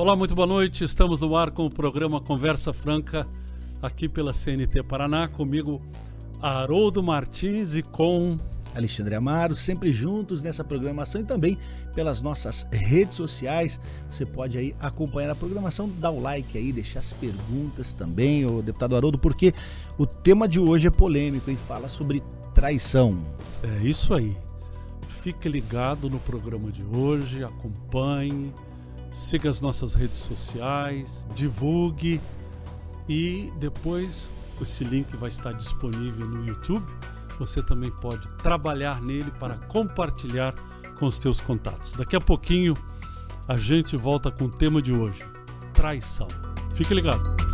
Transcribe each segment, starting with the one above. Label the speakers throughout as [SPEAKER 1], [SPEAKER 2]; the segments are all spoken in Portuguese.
[SPEAKER 1] Olá, muito boa noite. Estamos no ar com o programa Conversa Franca, aqui pela CNT Paraná, comigo Haroldo Martins e com
[SPEAKER 2] Alexandre Amaro, sempre juntos nessa programação e também pelas nossas redes sociais. Você pode aí acompanhar a programação, dar o like aí, deixar as perguntas também, o deputado Haroldo, porque o tema de hoje é polêmico e fala sobre traição.
[SPEAKER 1] É isso aí. Fique ligado no programa de hoje, acompanhe, siga as nossas redes sociais, divulgue e depois esse link vai estar disponível no YouTube você também pode trabalhar nele para compartilhar com seus contatos. Daqui a pouquinho a gente volta com o tema de hoje: traição. Fique ligado.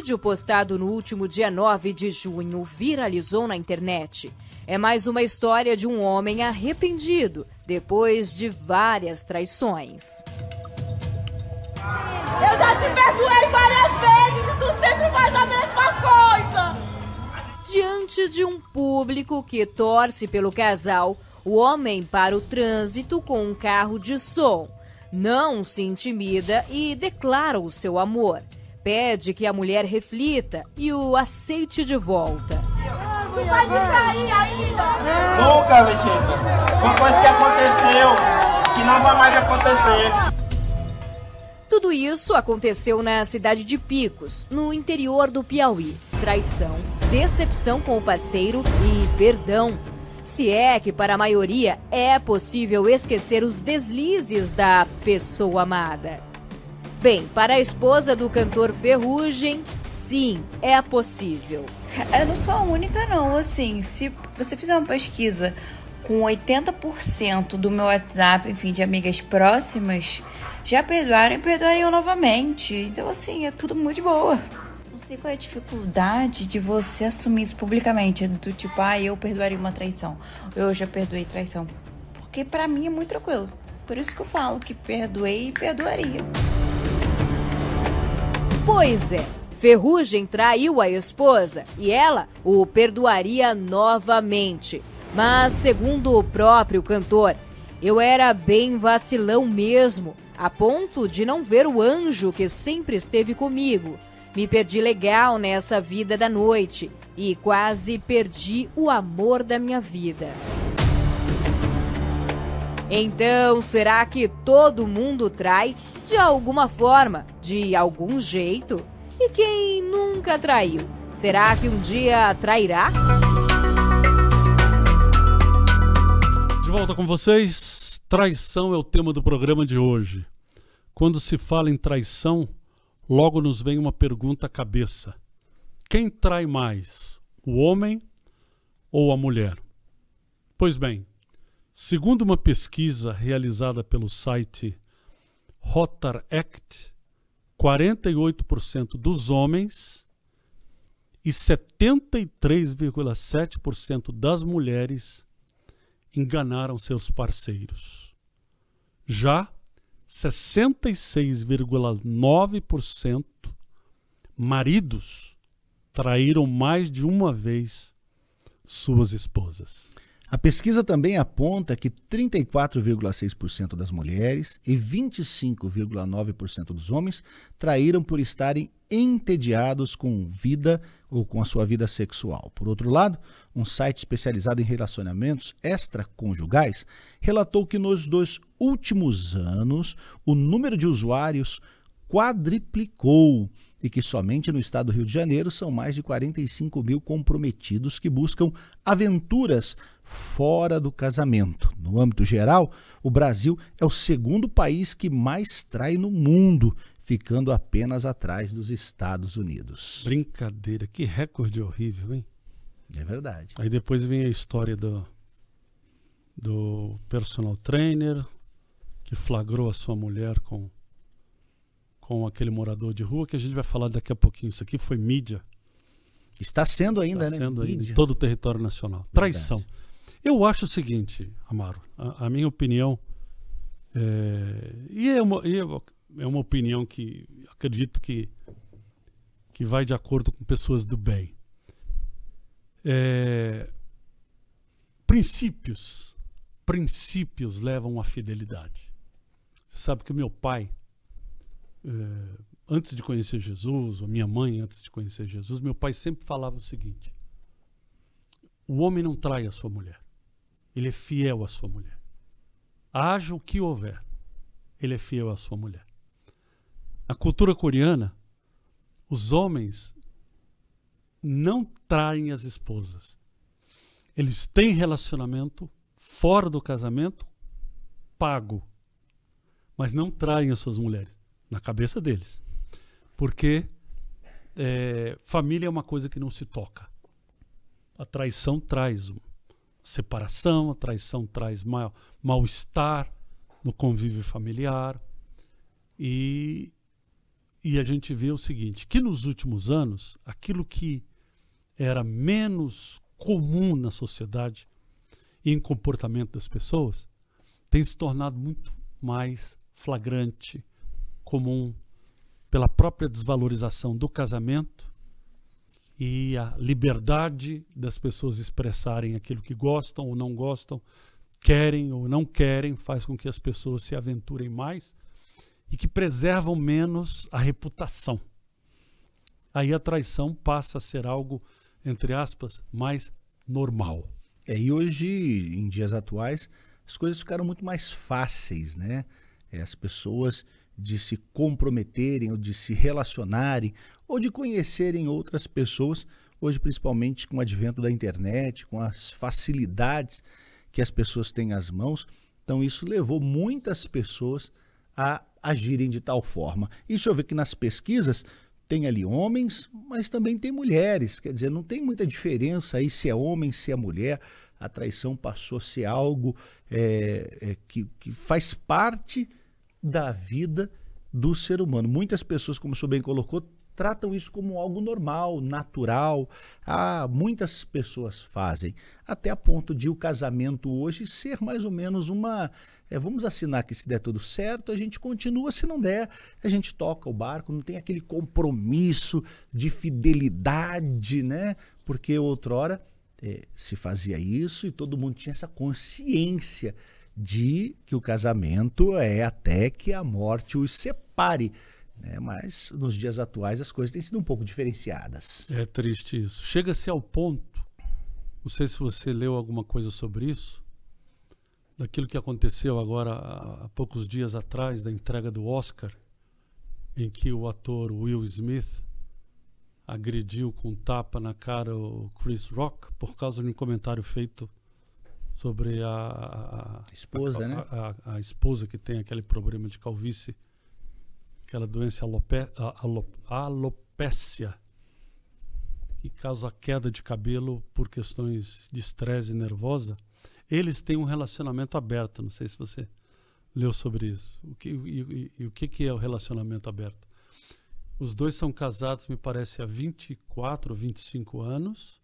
[SPEAKER 3] Vídeo postado no último dia 9 de junho viralizou na internet. É mais uma história de um homem arrependido depois de várias traições.
[SPEAKER 4] Eu já te perdoei várias vezes e tu sempre faz a mesma coisa!
[SPEAKER 3] Diante de um público que torce pelo casal, o homem para o trânsito com um carro de som. Não se intimida e declara o seu amor pede que a mulher reflita e o aceite de volta.
[SPEAKER 4] vai me trair ainda?
[SPEAKER 5] Nunca, Letícia. Uma coisa que aconteceu, que não vai mais acontecer.
[SPEAKER 3] Tudo isso aconteceu na cidade de Picos, no interior do Piauí. Traição, decepção com o parceiro e perdão. Se é que para a maioria é possível esquecer os deslizes da pessoa amada. Bem, para a esposa do cantor Ferrugem, sim, é possível.
[SPEAKER 6] Eu não sou a única, não. Assim, se você fizer uma pesquisa com 80% do meu WhatsApp, enfim, de amigas próximas, já perdoaram e perdoariam novamente. Então, assim, é tudo muito de boa. Não sei qual é a dificuldade de você assumir isso publicamente, do tipo, ah, eu perdoaria uma traição, eu já perdoei traição. Porque para mim é muito tranquilo. Por isso que eu falo que perdoei e perdoaria.
[SPEAKER 3] Pois é, Ferrugem traiu a esposa e ela o perdoaria novamente. Mas, segundo o próprio cantor, eu era bem vacilão mesmo, a ponto de não ver o anjo que sempre esteve comigo. Me perdi legal nessa vida da noite e quase perdi o amor da minha vida. Então, será que todo mundo trai de alguma forma, de algum jeito? E quem nunca traiu? Será que um dia trairá?
[SPEAKER 1] De volta com vocês. Traição é o tema do programa de hoje. Quando se fala em traição, logo nos vem uma pergunta à cabeça: quem trai mais, o homem ou a mulher? Pois bem, Segundo uma pesquisa realizada pelo site Rotar Act, 48% dos homens e 73,7% das mulheres enganaram seus parceiros. Já 66,9% maridos traíram mais de uma vez suas esposas.
[SPEAKER 2] A pesquisa também aponta que 34,6% das mulheres e 25,9% dos homens traíram por estarem entediados com vida ou com a sua vida sexual. Por outro lado, um site especializado em relacionamentos extraconjugais relatou que nos dois últimos anos o número de usuários quadriplicou e que somente no estado do Rio de Janeiro são mais de 45 mil comprometidos que buscam aventuras fora do casamento. No âmbito geral, o Brasil é o segundo país que mais trai no mundo, ficando apenas atrás dos Estados Unidos.
[SPEAKER 1] Brincadeira, que recorde horrível, hein?
[SPEAKER 2] É verdade.
[SPEAKER 1] Aí depois vem a história do, do personal trainer que flagrou a sua mulher com com aquele morador de rua, que a gente vai falar daqui a pouquinho. Isso aqui foi mídia.
[SPEAKER 2] Está sendo ainda,
[SPEAKER 1] Está
[SPEAKER 2] né?
[SPEAKER 1] sendo ainda em todo o território nacional. Traição. Eu acho o seguinte, Amaro, a, a minha opinião, é, e, é uma, e é uma opinião que acredito que, que vai de acordo com pessoas do bem. É, princípios, princípios levam à fidelidade. Você sabe que o meu pai, é, antes de conhecer Jesus, ou minha mãe antes de conhecer Jesus, meu pai sempre falava o seguinte: o homem não trai a sua mulher, ele é fiel à sua mulher. Haja o que houver, ele é fiel à sua mulher. Na cultura coreana, os homens não traem as esposas. Eles têm relacionamento fora do casamento pago, mas não traem as suas mulheres na cabeça deles, porque é, família é uma coisa que não se toca. A traição traz um- separação, a traição traz mal- mal-estar no convívio familiar. E e a gente vê o seguinte, que nos últimos anos, aquilo que era menos comum na sociedade e em comportamento das pessoas, tem se tornado muito mais flagrante, comum, pela própria desvalorização do casamento e a liberdade das pessoas expressarem aquilo que gostam ou não gostam, querem ou não querem, faz com que as pessoas se aventurem mais e que preservam menos a reputação. Aí a traição passa a ser algo, entre aspas, mais normal.
[SPEAKER 2] É, e hoje, em dias atuais, as coisas ficaram muito mais fáceis, né? É, as pessoas de se comprometerem ou de se relacionarem ou de conhecerem outras pessoas, hoje principalmente com o advento da internet, com as facilidades que as pessoas têm às mãos. Então isso levou muitas pessoas a agirem de tal forma. E eu ver que nas pesquisas tem ali homens, mas também tem mulheres. Quer dizer, não tem muita diferença aí se é homem, se é mulher. A traição passou a ser algo é, é, que, que faz parte da vida do ser humano. Muitas pessoas, como o senhor bem colocou, tratam isso como algo normal, natural. Ah, muitas pessoas fazem, até a ponto de o casamento hoje ser mais ou menos uma. é, vamos assinar que se der tudo certo, a gente continua, se não der, a gente toca o barco, não tem aquele compromisso de fidelidade, né? Porque outrora é, se fazia isso e todo mundo tinha essa consciência de que o casamento é até que a morte os separe. Né? Mas nos dias atuais as coisas têm sido um pouco diferenciadas.
[SPEAKER 1] É triste isso. Chega-se ao ponto, não sei se você leu alguma coisa sobre isso, daquilo que aconteceu agora há poucos dias atrás, da entrega do Oscar, em que o ator Will Smith agrediu com um tapa na cara o Chris Rock por causa de um comentário feito sobre a, a-
[SPEAKER 2] Esposa,
[SPEAKER 1] a,
[SPEAKER 2] né?
[SPEAKER 1] a- a esposa que tem aquele problema de calvície, aquela doença alope, a- alo- alopécia, que causa queda de cabelo por questões de estresse nervosa. Eles têm um relacionamento aberto, não sei se você leu sobre isso. O que, e, e- e o que, que é o relacionamento aberto? Os dois são casados, me parece, há 24 ou 25 anos.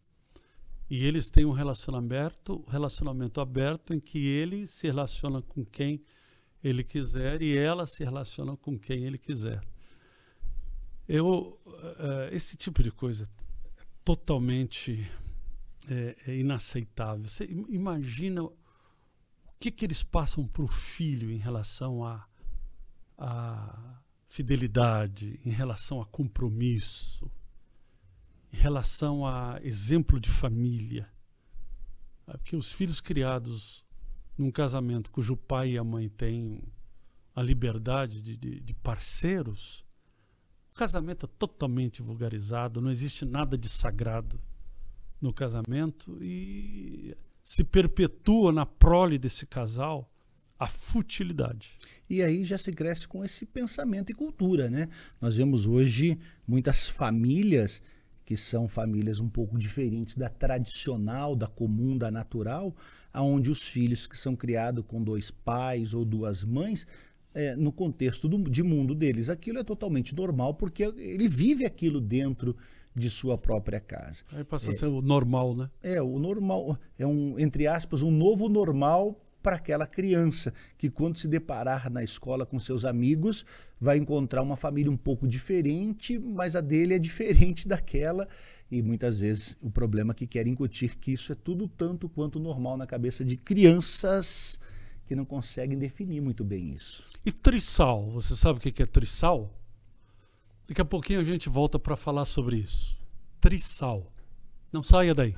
[SPEAKER 1] E eles têm um relacionamento, relacionamento aberto em que ele se relaciona com quem ele quiser e ela se relaciona com quem ele quiser. Eu, eh, esse tipo de coisa é totalmente é, é inaceitável. Você im- imagina o que, que eles passam para o filho em relação a, a fidelidade, em relação a compromisso, em relação a exemplo de família. Ah, Porque os filhos criados num casamento cujo pai e a mãe têm a liberdade de, de, de parceiros, o casamento é totalmente vulgarizado, não existe nada de sagrado no casamento e se perpetua na prole desse casal a futilidade.
[SPEAKER 2] E aí já se cresce com esse pensamento e cultura, né? Nós vemos hoje muitas famílias que são famílias um pouco diferentes da tradicional, da comum, da natural, aonde os filhos que são criados com dois pais ou duas mães é, no contexto do, de mundo deles. Aquilo é totalmente normal porque ele vive aquilo dentro de sua própria casa.
[SPEAKER 1] Aí passa é, a ser o normal, né?
[SPEAKER 2] É, o normal é um, entre aspas, um novo normal para aquela criança que quando se deparar na escola com seus amigos vai encontrar uma família um pouco diferente, mas a dele é diferente daquela e muitas vezes o problema é que querem incutir que isso é tudo tanto quanto normal na cabeça de crianças que não conseguem definir muito bem isso.
[SPEAKER 1] E trissal, você sabe o que é trissal? Daqui a pouquinho a gente volta para falar sobre isso. Trissal. Não saia daí.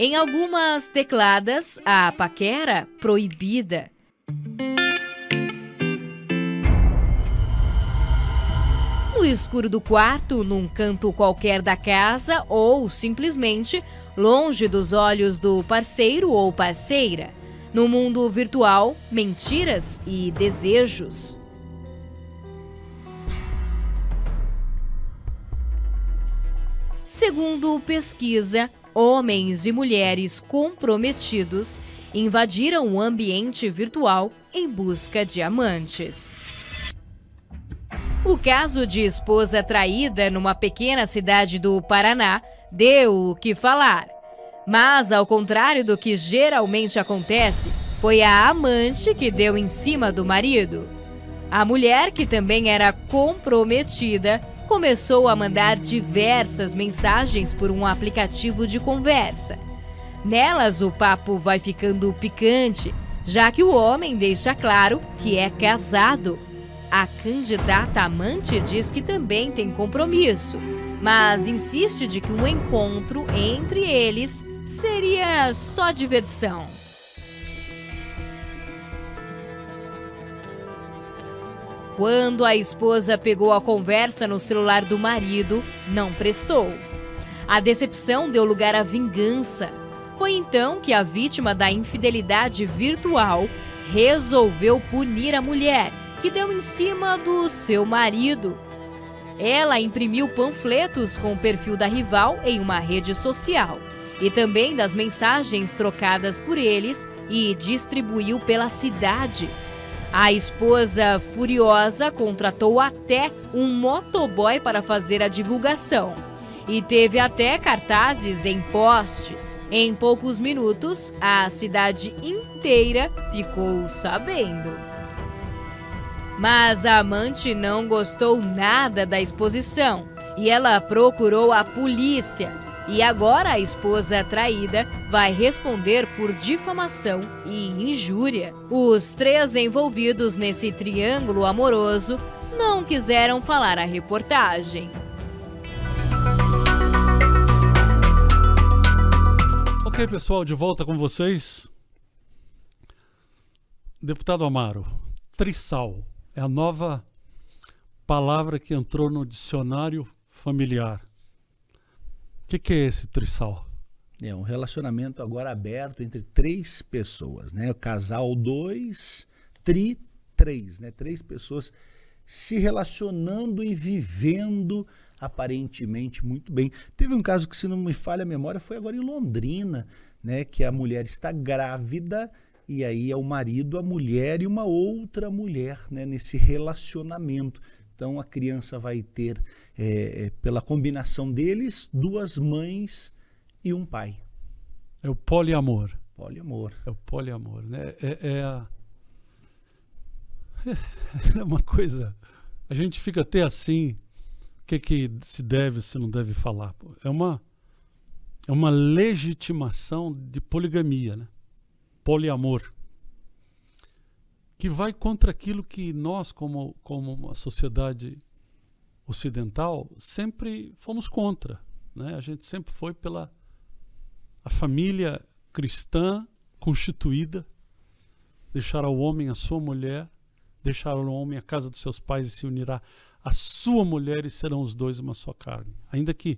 [SPEAKER 3] Em algumas tecladas, a paquera proibida. No escuro do quarto, num canto qualquer da casa ou simplesmente longe dos olhos do parceiro ou parceira. No mundo virtual, mentiras e desejos. Segundo pesquisa, homens e mulheres comprometidos invadiram o ambiente virtual em busca de amantes. O caso de esposa traída numa pequena cidade do Paraná deu o que falar. Mas, ao contrário do que geralmente acontece, foi a amante que deu em cima do marido. A mulher, que também era comprometida, começou a mandar diversas mensagens por um aplicativo de conversa. Nelas, o papo vai ficando picante, já que o homem deixa claro que é casado. A candidata amante diz que também tem compromisso, mas insiste de que um encontro entre eles seria só diversão. Quando a esposa pegou a conversa no celular do marido, não prestou. A decepção deu lugar à vingança. Foi então que a vítima da infidelidade virtual resolveu punir a mulher, que deu em cima do seu marido. Ela imprimiu panfletos com o perfil da rival em uma rede social e também das mensagens trocadas por eles e distribuiu pela cidade. A esposa, furiosa, contratou até um motoboy para fazer a divulgação e teve até cartazes em postes. Em poucos minutos, a cidade inteira ficou sabendo. Mas a amante não gostou nada da exposição e ela procurou a polícia e agora a esposa traída vai responder por difamação e injúria. Os três envolvidos nesse triângulo amoroso não quiseram falar à reportagem.
[SPEAKER 1] Ok, pessoal, de volta com vocês. Deputado Amaro, trissal é a nova palavra que entrou no dicionário familiar. O que, que, é esse trissal?
[SPEAKER 2] É um relacionamento agora aberto entre três pessoas, né? O casal dois, tri três, né? Três pessoas se relacionando e vivendo aparentemente muito bem. Teve um caso que, se não me falha a memória, foi agora em Londrina, né? Que a mulher está grávida e aí é o marido, a mulher e uma outra mulher, né? Nesse relacionamento. Então a criança vai ter, é, é, pela combinação deles, duas mães e um pai.
[SPEAKER 1] É o poliamor.
[SPEAKER 2] Poliamor.
[SPEAKER 1] É o poliamor, né? É, é, a... é uma coisa. A gente fica até assim. O que, que se deve, se não deve falar? É uma, é uma legitimação de poligamia, né? Poliamor que vai contra aquilo que nós, como, como uma sociedade ocidental, sempre fomos contra. Né? A gente sempre foi pela a família cristã constituída, deixar ao homem a sua mulher, deixar ao homem a casa dos seus pais e se unirá a sua mulher e serão os dois uma só carne. Ainda que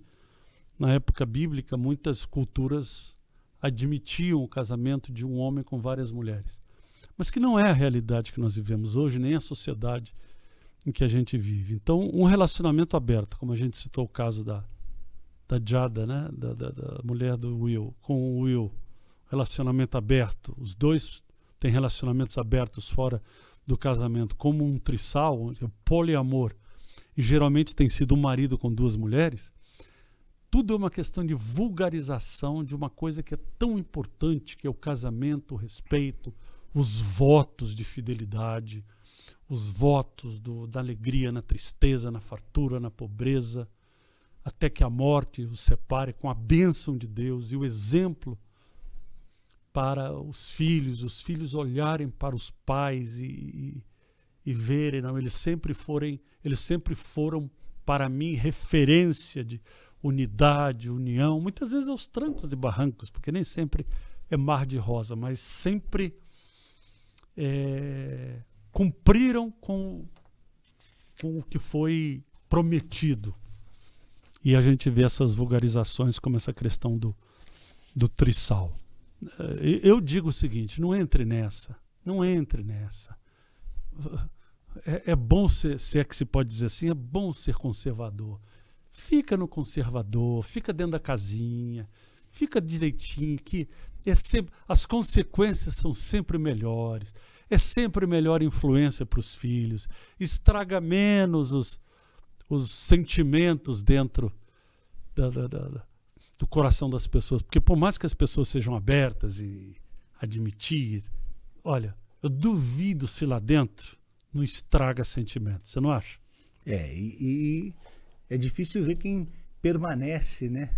[SPEAKER 1] na época bíblica muitas culturas admitiam o casamento de um homem com várias mulheres mas que não é a realidade que nós vivemos hoje, nem a sociedade em que a gente vive. Então, um relacionamento aberto, como a gente citou o caso da, da Jada, né? Da, da, da, mulher do Will, com o Will. Relacionamento aberto. Os dois têm relacionamentos abertos fora do casamento, como um trissal, é poliamor. E geralmente tem sido um marido com duas mulheres. Tudo é uma questão de vulgarização de uma coisa que é tão importante, que é o casamento, o respeito, os votos de fidelidade, os votos do, da alegria na tristeza, na fartura, na pobreza até que a morte os separe com a bênção de Deus e o exemplo para os filhos, os filhos olharem para os pais e, e, e verem, não, eles sempre forem, eles sempre foram para mim referência de unidade, união, muitas vezes aos trancos e barrancos, porque nem sempre é mar de rosa, mas sempre é, cumpriram com, com o que foi prometido. E a gente vê essas vulgarizações como essa questão do, do trissal. Eh, eu digo o seguinte: não entre nessa. Não entre nessa. É, é bom ser, se é que se pode dizer assim, é bom ser conservador. Fica no conservador, fica dentro da casinha, fica direitinho, que é sempre, as consequências são sempre melhores. É sempre melhor influência para os filhos. Estraga menos os, os sentimentos dentro da, da, da, do coração das pessoas. Porque por mais que as pessoas sejam abertas e admitidas, olha, eu duvido se lá dentro não estraga sentimentos. Você não acha?
[SPEAKER 2] É, e, e é difícil ver quem permanece, né?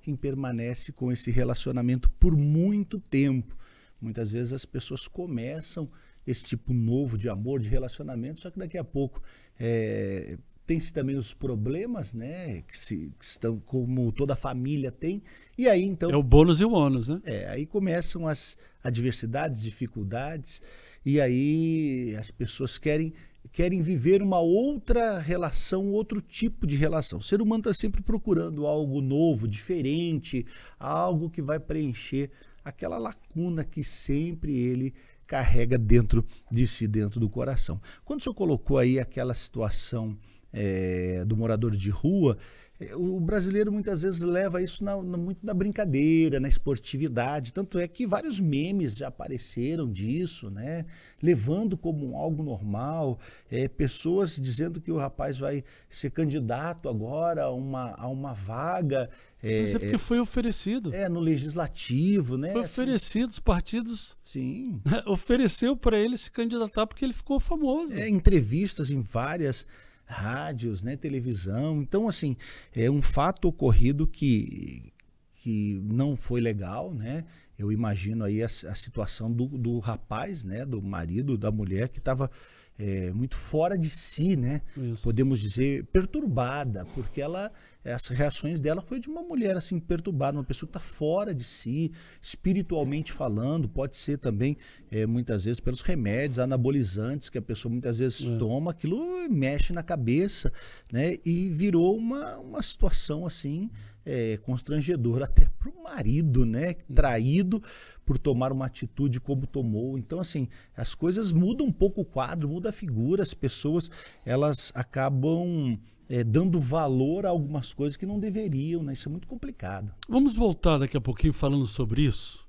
[SPEAKER 2] Quem permanece com esse relacionamento por muito tempo. Muitas vezes as pessoas começam esse tipo novo de amor, de relacionamento, só que daqui a pouco é, tem-se também os problemas, né? Que, se, que estão como toda família tem. E aí então.
[SPEAKER 1] É o bônus e o ônus, né?
[SPEAKER 2] É, aí começam as adversidades, dificuldades, e aí as pessoas querem querem viver uma outra relação, outro tipo de relação. O ser humano está sempre procurando algo novo, diferente, algo que vai preencher aquela lacuna que sempre ele carrega dentro de si, dentro do coração. Quando o senhor colocou aí aquela situação é, do morador de rua, é, o brasileiro muitas vezes leva isso na, na, muito na brincadeira, na esportividade. Tanto é que vários memes já apareceram disso, né? levando como algo normal. É, pessoas dizendo que o rapaz vai ser candidato agora a uma, a uma vaga.
[SPEAKER 1] É, Mas é porque foi oferecido.
[SPEAKER 2] É, no legislativo, né?
[SPEAKER 1] Foi assim. oferecido, os partidos.
[SPEAKER 2] Sim.
[SPEAKER 1] ofereceu para ele se candidatar porque ele ficou famoso.
[SPEAKER 2] É, entrevistas em várias rádios, né, televisão. Então, assim, é um fato ocorrido que, que não foi legal, né? Eu imagino aí a, a situação do, do rapaz, né, do marido, da mulher que estava é, muito fora de si, né? Isso. Podemos dizer perturbada, porque ela, as reações dela foi de uma mulher assim perturbada, uma pessoa que está fora de si, espiritualmente falando. Pode ser também é, muitas vezes pelos remédios anabolizantes que a pessoa muitas vezes é. toma, aquilo mexe na cabeça, né? E virou uma, uma situação assim é, constrangedor até para o marido, né? Traído por tomar uma atitude como tomou. Então, assim, as coisas mudam um pouco o quadro, muda a figura, as pessoas elas acabam é, dando valor a algumas coisas que não deveriam, né? Isso é muito complicado.
[SPEAKER 1] Vamos voltar daqui a pouquinho falando sobre isso,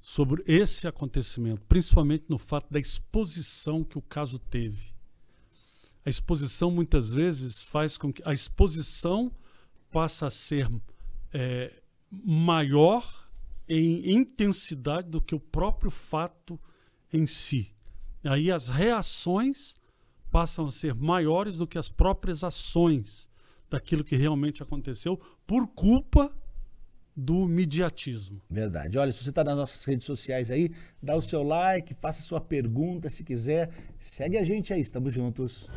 [SPEAKER 1] sobre esse acontecimento, principalmente no fato da exposição que o caso teve. A exposição muitas vezes faz com que a exposição passa a ser é, maior em intensidade do que o próprio fato em si. Aí as reações passam a ser maiores do que as próprias ações daquilo que realmente aconteceu por culpa do mediatismo.
[SPEAKER 2] Verdade. Olha, se você está nas nossas redes sociais aí, dá o seu like, faça sua pergunta se quiser. Segue a gente aí, estamos juntos.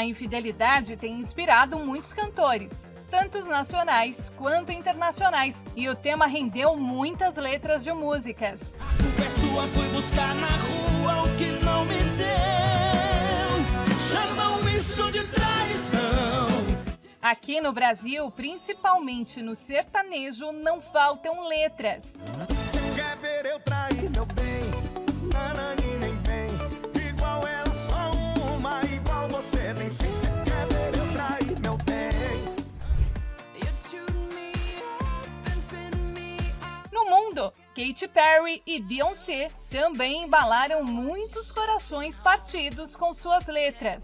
[SPEAKER 7] A infidelidade tem inspirado muitos cantores, tanto nacionais quanto internacionais, e o tema rendeu muitas letras de músicas. A pessoa foi buscar na rua o que não me deu, chamam isso de traição. Aqui no Brasil, principalmente no sertanejo, não faltam letras.
[SPEAKER 8] Quer ver eu trair
[SPEAKER 7] Katy Perry e Beyoncé também embalaram muitos corações partidos com suas letras.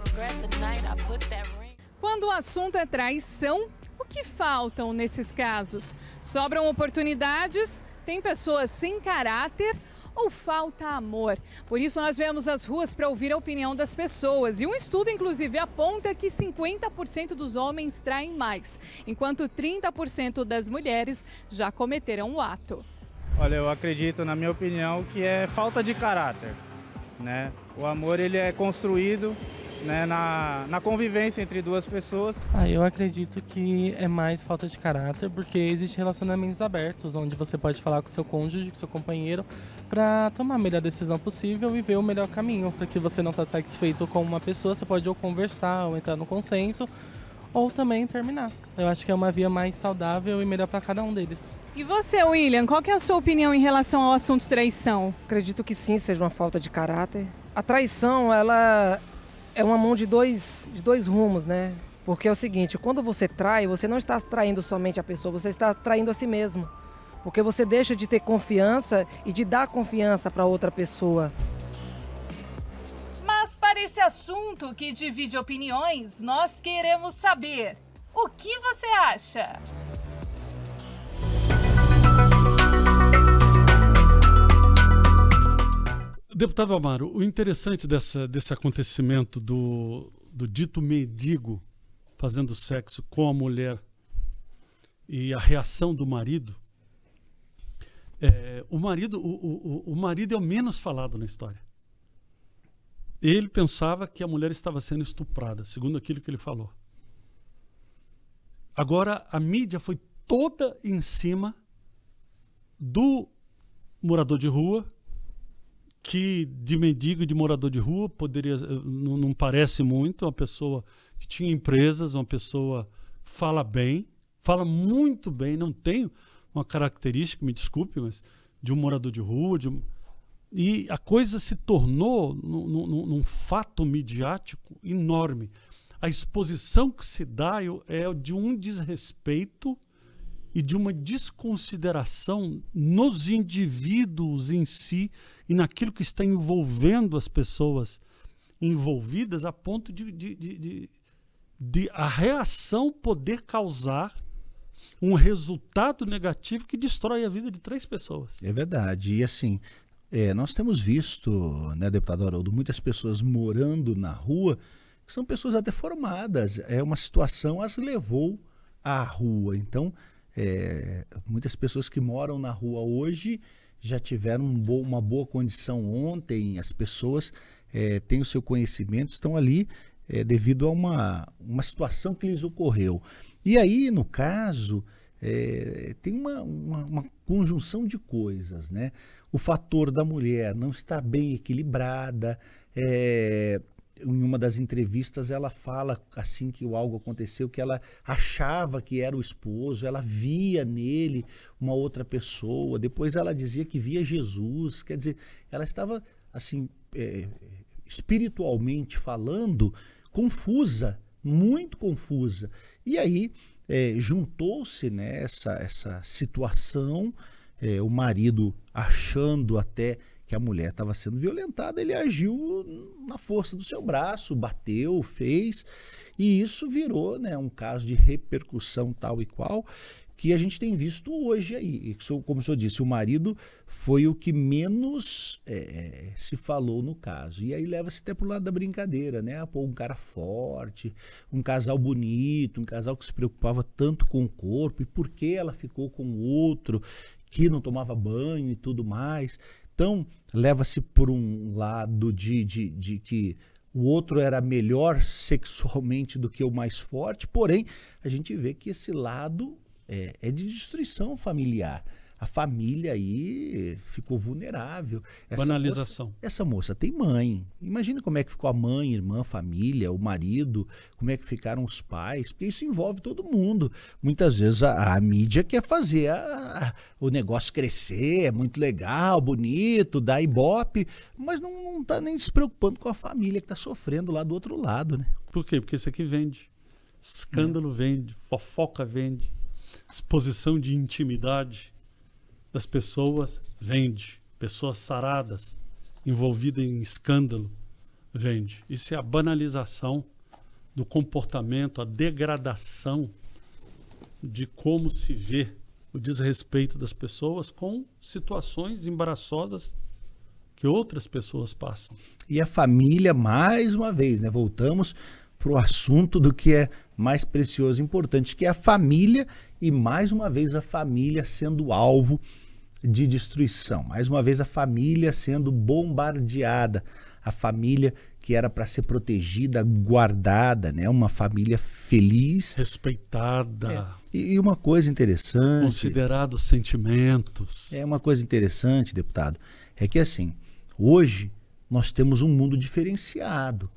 [SPEAKER 7] Quando o assunto é traição, o que faltam nesses casos? Sobram oportunidades? Tem pessoas sem caráter? Ou falta amor? Por isso, nós vemos as ruas para ouvir a opinião das pessoas. E um estudo, inclusive, aponta que 50% dos homens traem mais, enquanto 30% das mulheres já cometeram o ato.
[SPEAKER 9] Olha, eu acredito, na minha opinião, que é falta de caráter. Né? O amor ele é construído né, na, na convivência entre duas pessoas.
[SPEAKER 10] Ah, eu acredito que é mais falta de caráter, porque existem relacionamentos abertos, onde você pode falar com seu cônjuge, com seu companheiro, para tomar a melhor decisão possível e ver o melhor caminho. Para que você não está satisfeito com uma pessoa, você pode ou conversar, ou entrar no consenso, ou também terminar. Eu acho que é uma via mais saudável e melhor para cada um deles.
[SPEAKER 7] E você, William, qual é a sua opinião em relação ao assunto traição?
[SPEAKER 11] Acredito que sim, seja uma falta de caráter. A traição, ela é uma mão de dois, de dois rumos, né? Porque é o seguinte, quando você trai, você não está traindo somente a pessoa, você está traindo a si mesmo. Porque você deixa de ter confiança e de dar confiança para outra pessoa.
[SPEAKER 7] Esse assunto que divide opiniões, nós queremos saber: o que você acha?
[SPEAKER 1] Deputado Amaro, o interessante dessa, desse acontecimento do, do dito mendigo fazendo sexo com a mulher e a reação do marido, é, o marido o, o, o marido é o menos falado na história. Ele pensava que a mulher estava sendo estuprada, segundo aquilo que ele falou. Agora a mídia foi toda em cima do morador de rua que de mendigo de morador de rua poderia não, não, parece muito uma pessoa que tinha empresas uma pessoa fala bem fala muito bem não tem uma característica me desculpe mas de um morador de rua de um... e a coisa se tornou num, fato midiático enorme a exposição que se dá é de um desrespeito e de uma desconsideração nos indivíduos em si e naquilo que está envolvendo as pessoas envolvidas a ponto de, de, de, de a reação poder causar um resultado negativo que destrói a vida de três pessoas.
[SPEAKER 2] É verdade. E assim, é, nós temos visto, né, deputado Haroldo, muitas pessoas morando na rua que são pessoas até formadas. É uma situação as levou à rua. Então, é, muitas pessoas que moram na rua hoje já tiveram um bo uma boa condição ontem, as pessoas é, têm o seu conhecimento, estão ali é, devido a uma, uma situação que lhes ocorreu. E aí, no caso, é, tem uma, uma, uma, conjunção de coisas, né? O fator da mulher não estar bem equilibrada, é, em uma das entrevistas ela fala assim que algo aconteceu que ela achava que era o esposo, ela via nele uma outra pessoa, depois ela dizia que via Jesus, quer dizer, ela estava assim é, espiritualmente falando confusa, muito confusa. E aí é, juntou-se nessa né, essa situação, é, o marido achando até que a mulher estava sendo violentada, ele agiu na força do seu braço, bateu, fez, e isso virou né, um caso de repercussão tal e qual que a gente tem visto hoje aí. Como o senhor disse, o marido foi o que menos é, se falou no caso. E aí leva-se até para o lado da brincadeira, né? Pô, um cara forte, um casal bonito, um casal que se preocupava tanto com o corpo, e por que ela ficou com o outro que não tomava banho e tudo mais. Então, leva-se por um lado de, de, de que o outro era melhor sexualmente do que o mais forte, porém, a gente vê que esse lado é, é de destruição familiar. A família aí ficou vulnerável. Essa
[SPEAKER 1] Banalização.
[SPEAKER 2] Moça, essa moça tem mãe. Imagina como é que ficou a mãe, irmã, família, o marido, como é que ficaram os pais, porque isso envolve todo mundo. Muitas vezes a, a mídia quer fazer a, a, o negócio crescer, é muito legal, bonito, dá ibope, mas não está nem se preocupando com a família que está sofrendo lá do outro lado, né?
[SPEAKER 1] Por quê? Porque isso aqui vende. Escândalo é. vende, fofoca vende, exposição de intimidade das pessoas vende. Pessoas saradas, envolvidas em escândalo, vende. Isso é a banalização do comportamento, a degradação de como se vê o desrespeito das pessoas com situações embaraçosas que outras pessoas passam.
[SPEAKER 2] E a família, mais uma vez, né? Voltamos para o assunto do que é mais precioso e importante, que é a família, e mais uma vez a família sendo alvo de destruição. Mais uma vez, a família sendo bombardeada, a família que era para ser protegida, guardada, né? uma família feliz.
[SPEAKER 1] Respeitada.
[SPEAKER 2] É. E uma coisa interessante.
[SPEAKER 1] Considerados sentimentos.
[SPEAKER 2] É uma coisa interessante, deputado, é que assim, hoje nós temos um mundo diferenciado.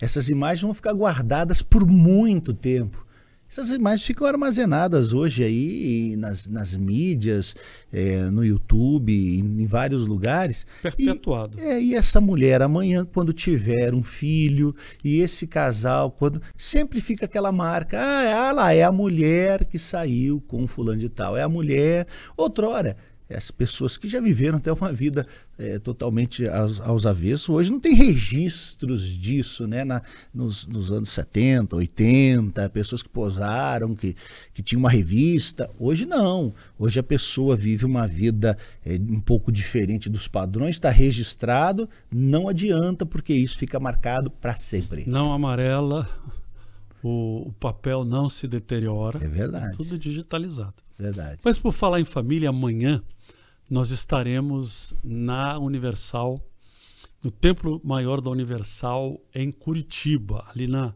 [SPEAKER 2] Essas imagens vão ficar guardadas por muito tempo. Essas imagens ficam armazenadas hoje aí nas, nas mídias, é, no YouTube, em, em, vários lugares.
[SPEAKER 1] Perpetuado.
[SPEAKER 2] E, é, e essa mulher amanhã, quando tiver um filho, e esse casal, quando sempre fica aquela marca, ah, ela é a mulher que saiu com fulano de tal, é a mulher. Outrora, as pessoas que já viveram até uma vida é, totalmente aos, aos avessos, hoje não tem registros disso, né? Na, nos, nos, anos 70, 80, pessoas que posaram, que, que tinham uma revista. Hoje não. Hoje a pessoa vive uma vida é, um pouco diferente dos padrões, está registrado, não adianta, porque isso fica marcado para sempre.
[SPEAKER 1] Não amarela, o, o, papel não se deteriora.
[SPEAKER 2] É verdade.
[SPEAKER 1] É tudo digitalizado.
[SPEAKER 2] Verdade.
[SPEAKER 1] Mas por falar em família, amanhã nós estaremos na Universal, no Templo Maior da Universal, em Curitiba, ali na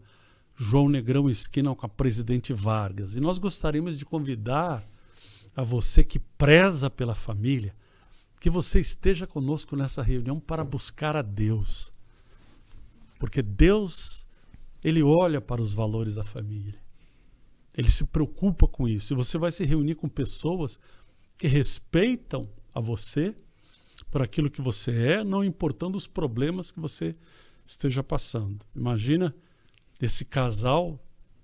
[SPEAKER 1] João Negrão esquina com a Presidente Vargas. E nós gostaríamos de convidar a você que preza pela família, que você esteja conosco nessa reunião para buscar a Deus. Porque Deus, ele olha para os valores da família. Ele se preocupa com isso. E você vai se reunir com pessoas que respeitam a você por aquilo que você é, não importando os problemas que você esteja passando. Imagina esse casal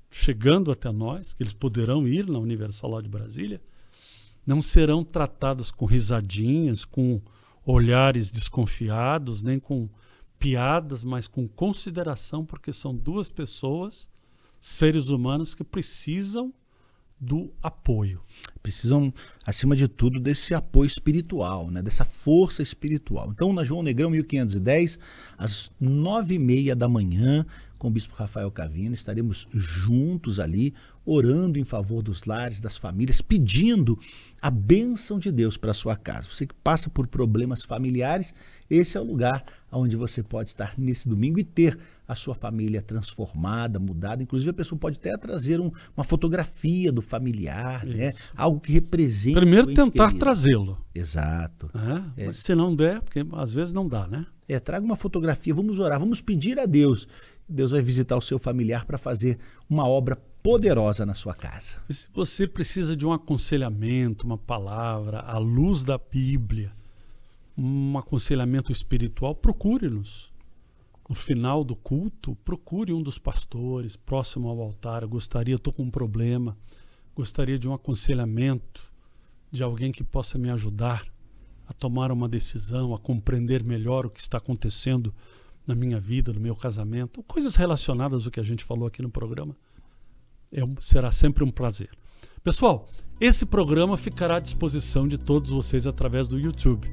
[SPEAKER 1] chegando até nós, que eles poderão ir na Universal lá de Brasília, não serão tratados com risadinhas, com olhares desconfiados, nem com piadas, mas com consideração, porque são duas pessoas, seres humanos que precisam do apoio.
[SPEAKER 2] Precisam, acima de tudo, desse apoio espiritual, né? dessa força espiritual. Então, na João Negrão 1510, às nove e meia da manhã, com o Bispo Rafael Cavino, estaremos juntos ali, orando em favor dos lares, das famílias, pedindo a bênção de Deus para a sua casa. Você que passa por problemas familiares, esse é o lugar onde você pode estar nesse domingo e ter a sua família transformada, mudada. Inclusive, a pessoa pode até trazer um, uma fotografia do familiar, né? algo que represente.
[SPEAKER 1] Primeiro, tentar trazê-lo.
[SPEAKER 2] Exato.
[SPEAKER 1] É, é. Mas se não der, porque às vezes não dá, né?
[SPEAKER 2] É, traga uma fotografia, vamos orar, vamos pedir a Deus. Deus vai visitar o seu familiar para fazer uma obra poderosa na sua casa.
[SPEAKER 1] E se você precisa de um aconselhamento, uma palavra, à luz da Bíblia, um aconselhamento espiritual, procure-nos. No final do culto, procure um dos pastores próximo ao altar. Eu gostaria, estou com um problema, gostaria de um aconselhamento de alguém que possa me ajudar a tomar uma decisão, a compreender melhor o que está acontecendo na minha vida, no meu casamento, coisas relacionadas ao que a gente falou aqui no programa. É será sempre um prazer. Pessoal, esse programa ficará à disposição de todos vocês através do YouTube.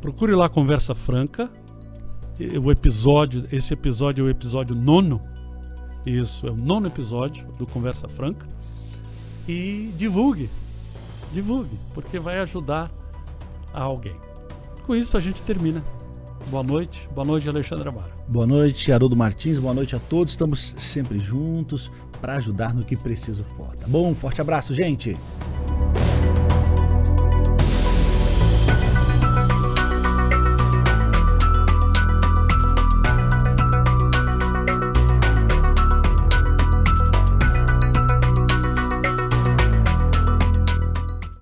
[SPEAKER 1] Procure lá Conversa Franca. O episódio, esse episódio é o episódio nono. Isso, é o nono episódio do Conversa Franca. E divulgue. Divulgue, porque vai ajudar a alguém. Com isso a gente termina. Boa noite. Boa noite, Alexandre Amara.
[SPEAKER 2] Boa noite, Haroldo Martins. Boa noite a todos. Estamos sempre juntos para ajudar no que preciso for. Tá bom? Um forte abraço, gente.